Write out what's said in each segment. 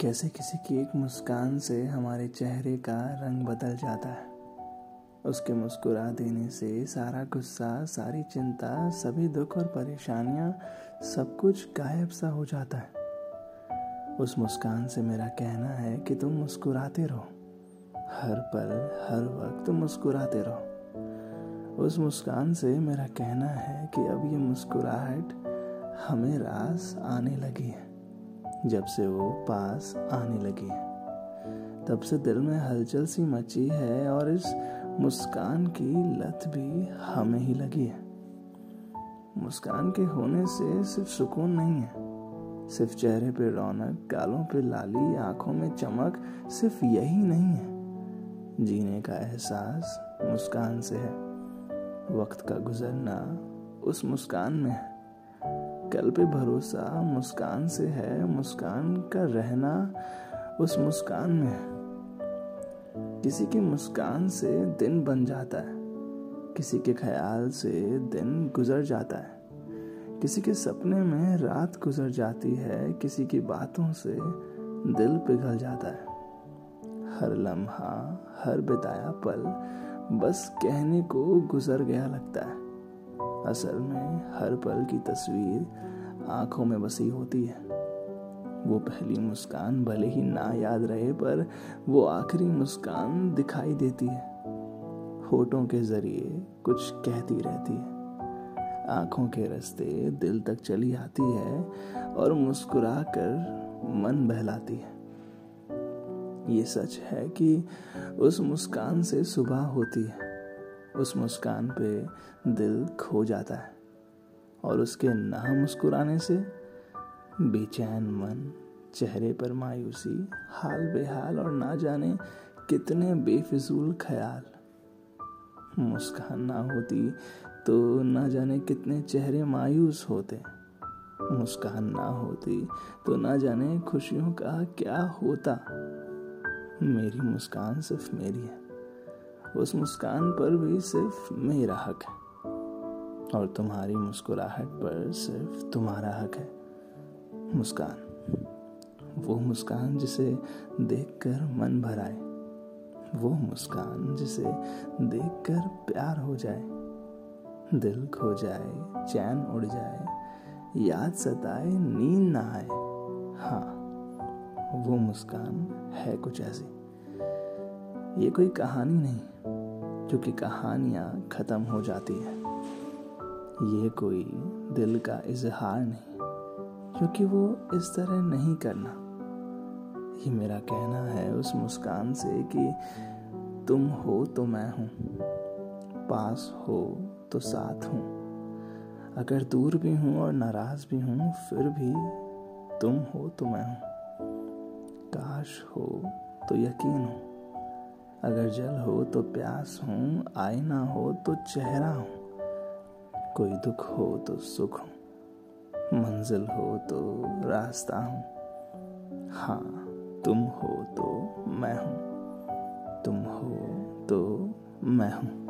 कैसे किसी की एक मुस्कान से हमारे चेहरे का रंग बदल जाता है? उसके मुस्कुरा देने से सारा गुस्सा, सारी चिंता, सभी दुख और परेशानियाँ, सब कुछ गायब सा हो जाता है। उस मुस्कान से मेरा कहना है कि तुम मुस्कुराते रहो। हर पल, हर वक्त मुस्कुराते रहो। उस मुस्कान से मेरा कहना है कि अब ये मुस्कुराहट हमें रास आने लगी है। जब से वो पास आने लगी है। तब से दिल में हलचल सी मची है और इस मुस्कान की लत भी हमें ही लगी है। मुस्कान के होने से सिर्फ़ सुकून नहीं है। सिर्फ़ चेहरे पे रौनक, गालों पे लाली, आँखों में चमक सिर्फ़ यही नहीं है। जीने का एहसास मुस्कान से है। वक्त का गुजरना उस मुस्कान में है। कल पे भरोसा मुस्कान से है। मुस्कान का रहना उस मुस्कान में है। किसी की मुस्कान से दिन बन जाता है। किसी के ख्याल से दिन गुजर जाता है। किसी के सपने में रात गुजर जाती है। किसी की बातों से दिल पिघल जाता है। हर लम्हा, हर बिताया पल बस कहने को गुजर गया लगता है। असल में हर पल की तस्वीर आँखों में बसी होती है। वो पहली मुस्कान भले ही ना याद रहे, पर वो आखिरी मुस्कान दिखाई देती है। होठों के ज़रिए कुछ कहती रहती है। आँखों के रास्ते दिल तक चली आती है और मुस्कुरा कर मन बहलाती है। ये सच है कि उस मुस्कान से सुबह होती है। उस मुस्कान पे दिल खो जाता है और उसके ना मुस्कुराने से बेचैन मन, चेहरे पर मायूसी, हाल बेहाल और ना जाने कितने बेफिजूल ख्याल। मुस्कान ना होती तो ना जाने कितने चेहरे मायूस होते। मुस्कान ना होती तो ना जाने खुशियों का क्या होता। मेरी मुस्कान सिर्फ़ मेरी है। उस मुस्कान पर भी सिर्फ़ मेरा हक है। और तुम्हारी मुस्कुराहट पर सिर्फ़ तुम्हारा हक है। मुस्कान, वो मुस्कान जिसे देखकर मन भर आए वो मुस्कान जिसे देखकर प्यार हो जाए। दिल खो जाए, चैन उड़ जाए, याद सताए, नींद ना आए। हाँ वो मुस्कान है कुछ ऐसी। ये कोई कहानी नहीं, क्योंकि कहानियाँ खत्म हो जाती है। ये कोई दिल का इजहार नहीं, क्योंकि वो इस तरह नहीं करना। ये मेरा कहना है उस मुस्कान से कि तुम हो तो मैं हूँ, पास हो तो साथ हूँ। अगर दूर भी हूँ और नाराज़ भी हूँ, फिर भी तुम हो तो मैं हूँ। काश हो तो यकीन हो। अगर जल हो तो प्यास हूँ, आईना हो तो चेहरा हूँ। कोई दुख हो तो सुख हूँ। मंजिल हो तो रास्ता हूँ। हाँ तुम हो तो मैं हूँ। तुम हो तो मैं हूँ।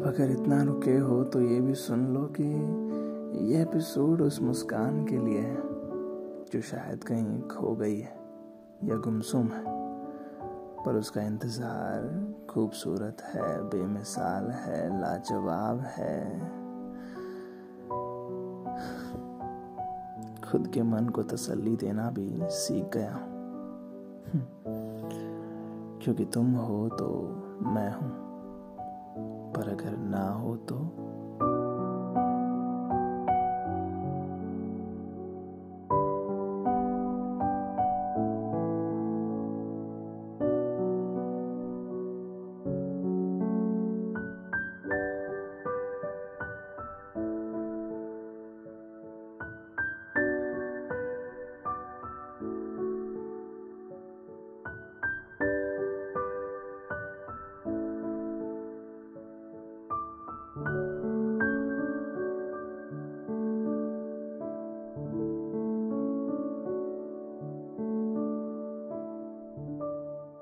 अब अगर इतना रुके हो तो ये भी सुन लो कि ये एपिसोड उस मुस्कान के लिए है, जो शायद कहीं खो गई है या गुमसुम है, पर उसका इंतज़ार खूबसूरत है, बेमिसाल है, लाजवाब है। खुद के मन को तसल्ली देना भी सीख गया हूँ। क्योंकि तुम हो तो मैं हूँ। अगर ना हो तो